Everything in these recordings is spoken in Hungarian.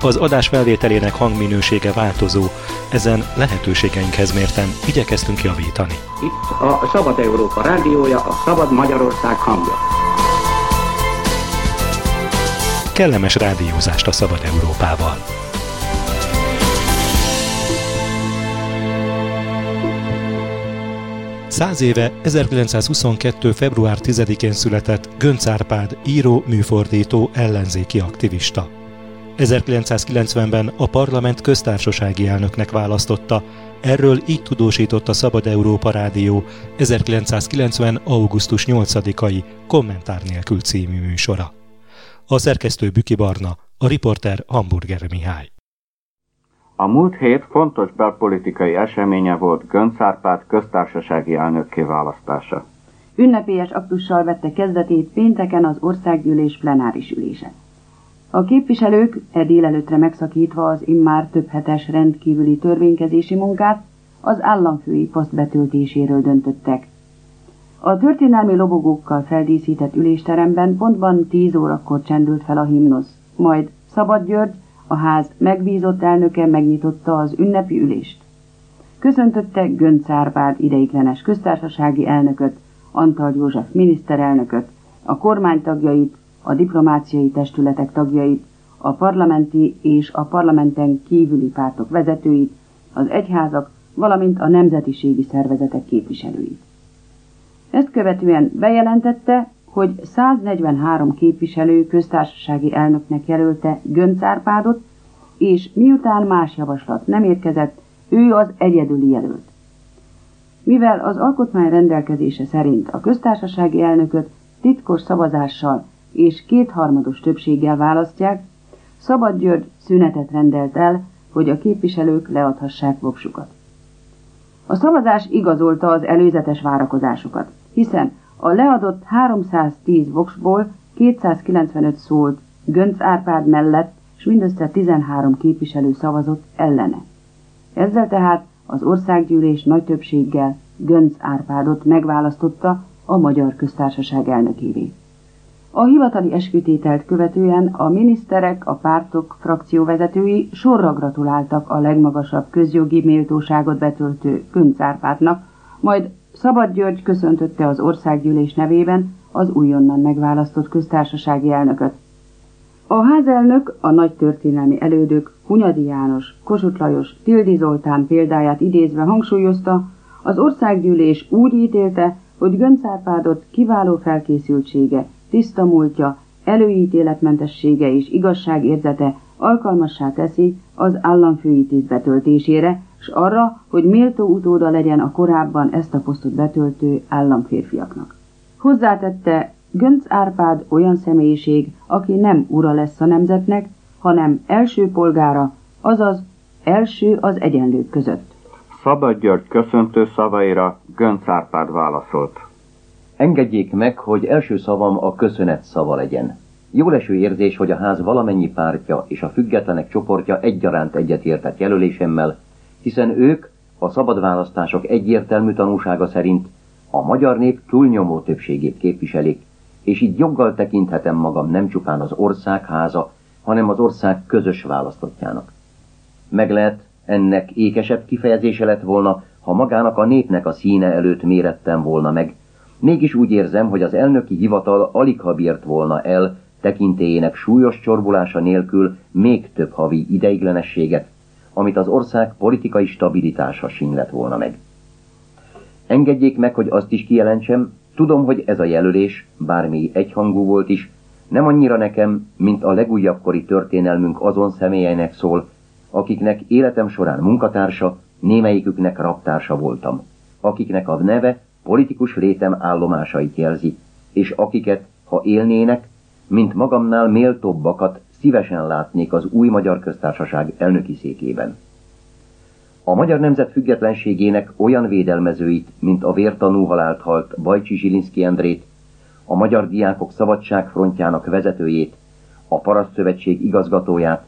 Az adás felvételének hangminősége változó, ezen lehetőségeinkhez mérten igyekeztünk javítani. Itt a Szabad Európa rádiója, a Szabad Magyarország hangja. Kellemes rádiózást a Szabad Európával! Száz éve, 1922. február 10-én született Gönc Árpád, író, műfordító, ellenzéki aktivista. 1990-ben a parlament köztársasági elnöknek választotta, erről így tudósított a Szabad Európa Rádió 1990. augusztus 8-ai Kommentár nélkül című műsora. A szerkesztő Büki Barna, a riporter Hamburger Mihály. A múlt hét fontos belpolitikai eseménye volt Gönc Árpád köztársasági elnökké választása. Ünnepélyes aktussal vette kezdetét pénteken az országgyűlés plenáris ülése. A képviselők e délelőtre megszakítva az immár több hetes rendkívüli törvénykezési munkát az államfői poszt betöltéséről döntöttek. A történelmi lobogókkal feldíszített ülésteremben pontban 10 órakor csendült fel a himnusz, majd Szabad György, a ház megbízott elnöke megnyitotta az ünnepi ülést. Köszöntötte Gönc Árpád ideiglenes köztársasági elnököt, Antal József miniszterelnököt, a kormány tagjait, a diplomáciai testületek tagjait, a parlamenti és a parlamenten kívüli pártok vezetőit, az egyházak, valamint a nemzetiségi szervezetek képviselőit. Ezt követően bejelentette, hogy 143 képviselő köztársasági elnöknek jelölte Gönc Árpádot, és miután más javaslat nem érkezett, ő az egyedüli jelölt. Mivel az alkotmány rendelkezése szerint a köztársasági elnököt titkos szavazással és kétharmados többséggel választják, Szabad György szünetet rendelt el, hogy a képviselők leadhassák voksukat. A szavazás igazolta az előzetes várakozásokat, hiszen a leadott 310 voksból 295 szólt Gönc Árpád mellett, és mindössze 13 képviselő szavazott ellene. Ezzel tehát az országgyűlés nagy többséggel Gönc Árpádot megválasztotta a Magyar Köztársaság elnökévé. A hivatali eskütételt követően a miniszterek, a pártok frakcióvezetői sorra gratuláltak a legmagasabb közjogi méltóságot betöltő Gönc Árpádnak, majd Szabad György köszöntötte az országgyűlés nevében az újonnan megválasztott köztársasági elnököt. A házelnök a nagy történelmi elődök Hunyadi János, Kossuth Lajos, Tildi Zoltán példáját idézve hangsúlyozta, az országgyűlés úgy ítélte, hogy Gönc Árpádot kiváló felkészültsége, tiszta múltja, előítéletmentessége és igazságérzete alkalmassá teszi az államfői tiszt betöltésére, s arra, hogy méltó utóda legyen a korábban ezt a posztot betöltő államférfiaknak. Hozzátette, Gönc Árpád olyan személyiség, aki nem ura lesz a nemzetnek, hanem első polgára, azaz első az egyenlők között. Szabad György köszöntő szavaira Gönc Árpád válaszolt. Engedjék meg, hogy első szavam a köszönet szava legyen. Jó leső érzés, hogy a ház valamennyi pártja és a függetlenek csoportja egyaránt egyetértett jelölésemmel, hiszen ők a szabad választások egyértelmű tanúsága szerint a magyar nép túlnyomó többségét képviselik, és így joggal tekinthetem magam nem csupán az ország háza, hanem az ország közös választottjának. Meg lehet, ennek ékesebb kifejezése lett volna, ha magának a népnek a színe előtt mérettem volna meg, Mégis úgy érzem, hogy az elnöki hivatal alig ha bírt volna el tekintélyének súlyos csorbulása nélkül még több havi ideiglenességet, amit az ország politikai stabilitása sinlet volna meg. Engedjék meg, hogy azt is kijelentsem, tudom, hogy ez a jelölés, bármi egyhangú volt is, nem annyira nekem, mint a legújabb kori történelmünk azon személyeinek szól, akiknek életem során munkatársa, némelyiküknek raptársa voltam, akiknek a neve politikus létem állomásait jelzi, és akiket, ha élnének, mint magamnál méltóbbakat szívesen látnék az új magyar köztársaság elnöki székében. A magyar nemzet függetlenségének olyan védelmezőit, mint a vértanú halált halt Bajcsi Zsilinszki Endrét, a Magyar Diákok Szabadságfrontjának vezetőjét, a Parasztszövetség igazgatóját,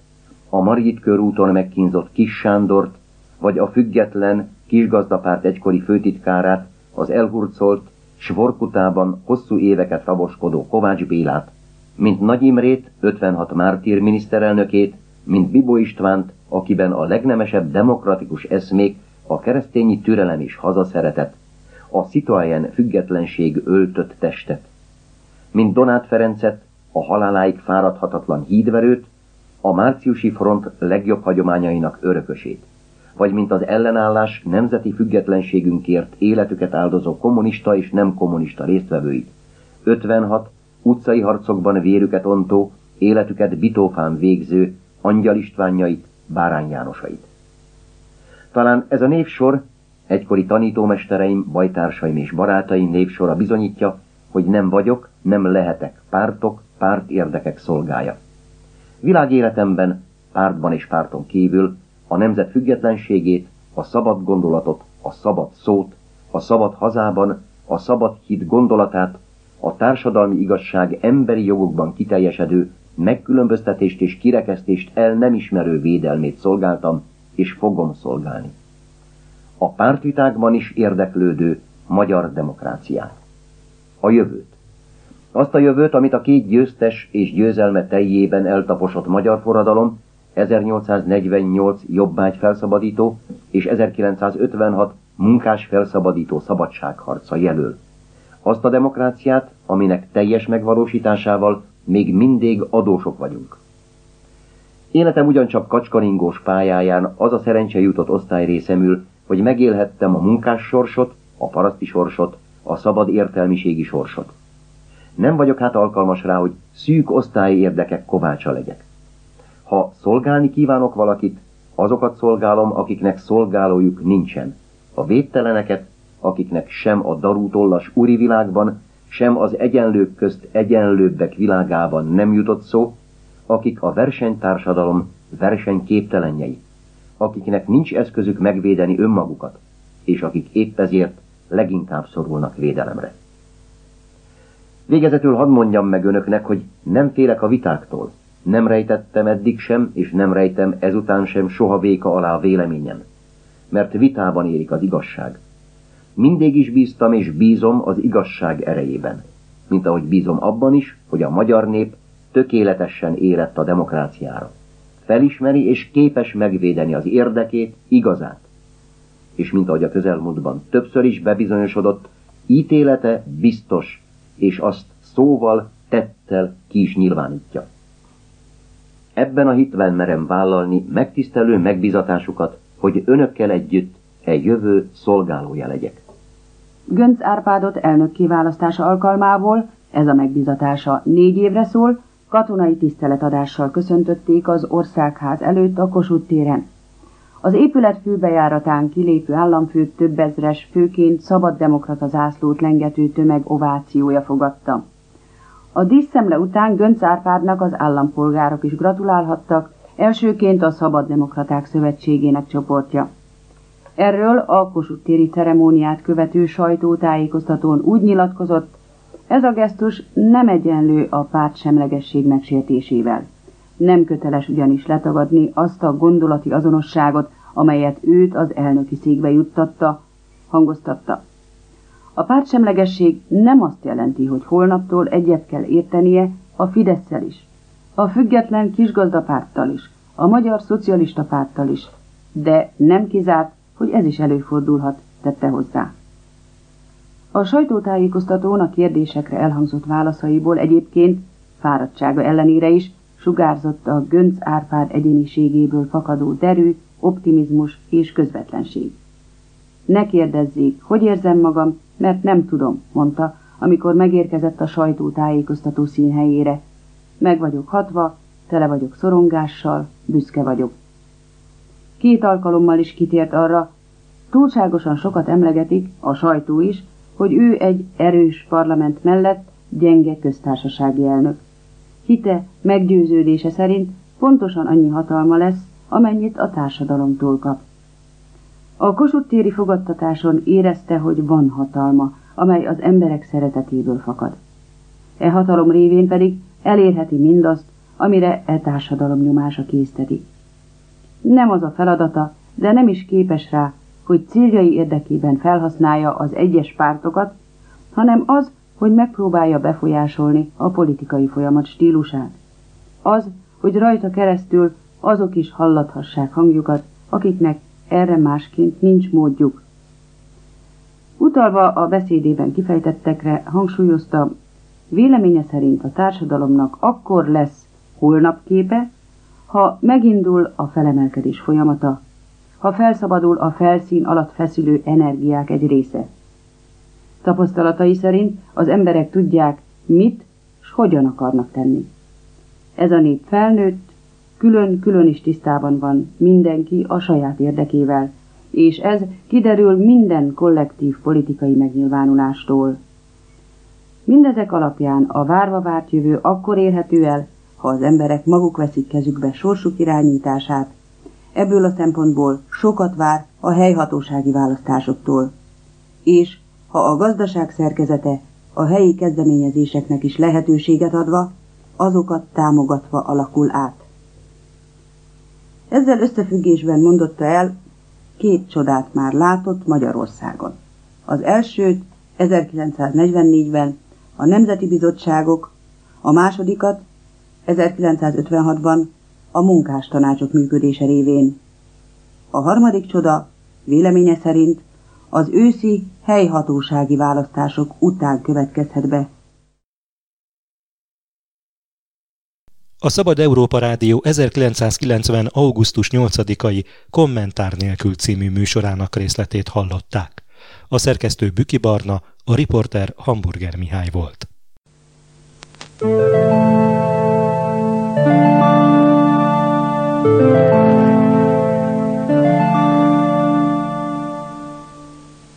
a Margit körúton megkínzott Kis Sándort, vagy a független kisgazdapárt egykori főtitkárát, az elhurcolt, Svorkutában hosszú éveket raboskodó Kovács Bélát, mint Nagy Imrét, 56 mártír miniszterelnökét, mint Bibó Istvánt, akiben a legnemesebb demokratikus eszmék, a keresztényi türelem és hazaszeretet, a szituáján függetlenség öltött testet, mint Donát Ferencet, a haláláig fáradhatatlan hídverőt, a márciusi front legjobb hagyományainak örökösét, vagy mint az ellenállás nemzeti függetlenségünkért életüket áldozó kommunista és nem kommunista résztvevőit, 56 utcai harcokban vérüket ontó, életüket bitófán végző Angyal Istvánjait, Bárány Jánosait. Talán ez a névsor, egykori tanítómestereim, bajtársaim és barátaim névsora bizonyítja, hogy nem vagyok, nem lehetek pártok, párt érdekek szolgája. Világéletemben, pártban és párton kívül a nemzet függetlenségét, a szabad gondolatot, a szabad szót, a szabad hazában, a szabad hit gondolatát, a társadalmi igazság emberi jogokban kiteljesedő megkülönböztetést és kirekesztést el nem ismerő védelmét szolgáltam, és fogom szolgálni. A pártvitákban is érdeklődő magyar demokráciát. A jövőt. Azt a jövőt, amit a két győztes és győzelme teljében eltaposott magyar forradalom, 1848 jobbágy felszabadító és 1956 munkás felszabadító szabadságharca jelöl. Azt a demokráciát, aminek teljes megvalósításával még mindig adósok vagyunk. Életem ugyancsak kacskaringós pályáján az a szerencse jutott osztály részemül, hogy megélhettem a munkás sorsot, a paraszti sorsot, a szabad értelmiségi sorsot. Nem vagyok hát alkalmas rá, hogy szűk osztályi érdekek kovácsa legyek. Ha szolgálni kívánok valakit, azokat szolgálom, akiknek szolgálójuk nincsen. A védteleneket, akiknek sem a darútollas úri világban, sem az egyenlők közt egyenlőbbek világában nem jutott szó, akik a versenytársadalom versenyképtelenjei, akiknek nincs eszközük megvédeni önmagukat, és akik épp ezért leginkább szorulnak védelemre. Végezetül hadd mondjam meg önöknek, hogy nem félek a vitáktól. Nem rejtettem eddig sem, és nem rejtem ezután sem soha véka alá véleményem. Mert vitában érik az igazság. Mindig is bíztam és bízom az igazság erejében. Mint ahogy bízom abban is, hogy a magyar nép tökéletesen érett a demokráciára. Felismeri és képes megvédeni az érdekét, igazát. És mint ahogy a közelmúltban többször is bebizonyosodott, ítélete biztos, és azt szóval, tettel ki is nyilvánítja. Ebben a hitben merem vállalni megtisztelő megbizatásukat, hogy önökkel együtt e jövő szolgálója legyek. Gönc Árpádot elnök kiválasztása alkalmából, ez a megbizatása négy évre szól, katonai tiszteletadással köszöntötték az országház előtt a Kossuth téren. Az épület főbejáratán kilépő államfőt több ezres, főként szabaddemokrata zászlót lengető tömeg ovációja fogadta. A díszszemle után Gönc Árpádnak az állampolgárok is gratulálhattak, elsőként a Szabaddemokraták Szövetségének csoportja. Erről a Kossuth téri ceremóniát követő sajtótájékoztatón úgy nyilatkozott, ez a gesztus nem egyenlő a párt semlegesség megsértésével. Nem köteles ugyanis letagadni azt a gondolati azonosságot, amelyet őt az elnöki székbe juttatta, hangoztatta. A pártsemlegesség nem azt jelenti, hogy holnaptól egyet kell értenie a fidesz is, a független kisgazdapárttal is, a Magyar Szocialista Párttal is, de nem kizárt, hogy ez is előfordulhat, tette hozzá. A sajtótájékoztatón a kérdésekre elhangzott válaszaiból egyébként fáradtsága ellenére is sugárzott a Gönc Árpád egyéniségéből fakadó derű, optimizmus és közvetlenség. Ne kérdezzék, hogy érzem magam, mert nem tudom, mondta, amikor megérkezett a sajtótájékoztató színhelyére. Meg vagyok hatva, tele vagyok szorongással, büszke vagyok. Két alkalommal is kitért arra, túlságosan sokat emlegetik, a sajtó is, hogy ő egy erős parlament mellett gyenge köztársasági elnök. Hite, meggyőződése szerint pontosan annyi hatalma lesz, amennyit a társadalomtól kap. A Kossuth fogadtatáson érezte, hogy van hatalma, amely az emberek szeretetéből fakad. E hatalom révén pedig elérheti mindazt, amire e társadalom nyomása készteti. Nem az a feladata, de nem is képes rá, hogy céljai érdekében felhasználja az egyes pártokat, hanem az, hogy megpróbálja befolyásolni a politikai folyamat stílusát. Az, hogy rajta keresztül azok is hallathassák hangjukat, akiknek erre másként nincs módjuk. Utalva a beszédében kifejtettekre hangsúlyozta, véleménye szerint a társadalomnak akkor lesz holnap képe, ha megindul a felemelkedés folyamata, ha felszabadul a felszín alatt feszülő energiák egy része. Tapasztalatai szerint az emberek tudják, mit s hogyan akarnak tenni. Ez a nép felnőtt, külön-külön is tisztában van mindenki a saját érdekével, és ez kiderül minden kollektív politikai megnyilvánulástól. Mindezek alapján a várva várt jövő akkor érhető el, ha az emberek maguk veszik kezükbe sorsuk irányítását. Ebből a szempontból sokat vár a helyhatósági választásoktól. És ha a gazdaság szerkezete a helyi kezdeményezéseknek is lehetőséget adva, azokat támogatva alakul át. Ezzel összefüggésben mondotta el, két csodát már látott Magyarországon. Az elsőt 1944-ben a Nemzeti Bizottságok, a másodikat 1956-ban a munkástanácsok működése révén. A harmadik csoda véleménye szerint az őszi helyhatósági választások után következhet be. A Szabad Európa Rádió 1990. augusztus 8-ai Kommentár nélkül című műsorának részletét hallották. A szerkesztő Büki Barna, a riporter Hamburger Mihály volt.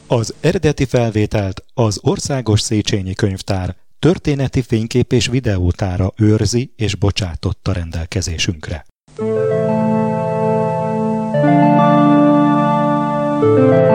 Az eredeti felvételt az Országos Széchenyi Könyvtár történeti fénykép és videótára őrzi és bocsátotta rendelkezésünkre. thank you